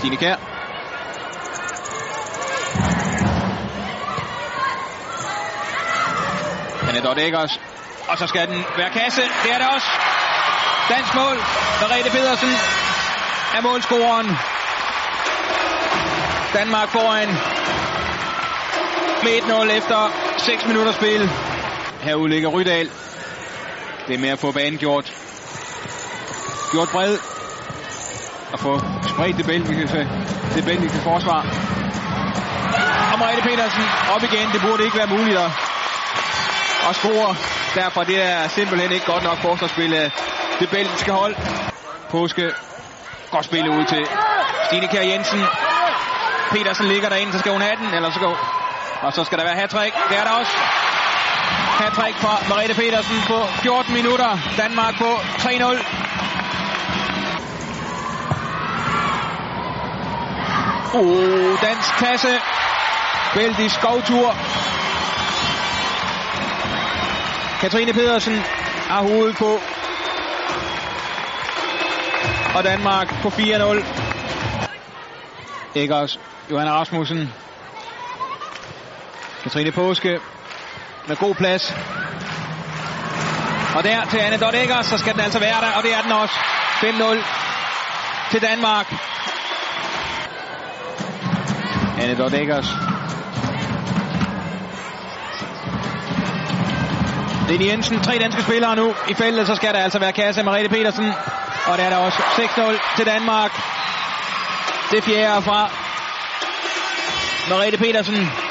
Stine Kær. Annette Eggers. Og så skal den være kasse. Det er det også. Dansk mål. Merete Pedersen er målscoren. Danmark foran med 1-0 efter 6 minutter spil. Herude ligger Rydal. Det er med at få banen gjort, gjort bred. Og få spredt det belgiske, det belgiske forsvar. Og Merete Petersen op igen. Det burde ikke være muligt at, at score. Derfor det er simpelthen ikke godt nok forsvarsspil af det belgiske hold. Påske godt spillet ud til Stine Kjær Jensen. Petersen ligger derinde, så skal hun have den, eller så går og så skal der være hattrick. Det er der også. Hat-trick fra Merete Petersen på 14 minutter. Danmark på 3-0. Uh, dansk kasse. Vældig skovtur. Katrine Pedersen har hovedet på. Og Danmark på 4-0. Eggers, Johanna Rasmussen. Katrine Påske med god plads. Og der til Anne Dot Eggers, så skal den altså være der, og det er den også. 5-0 til Danmark. Anne Dot Eggers. Lene Jensen, tre danske spillere nu i feltet, så skal der altså være kasse. Mariette Petersen, og der er der også 6-0 til Danmark. Det fjerde fra Merete Petersen.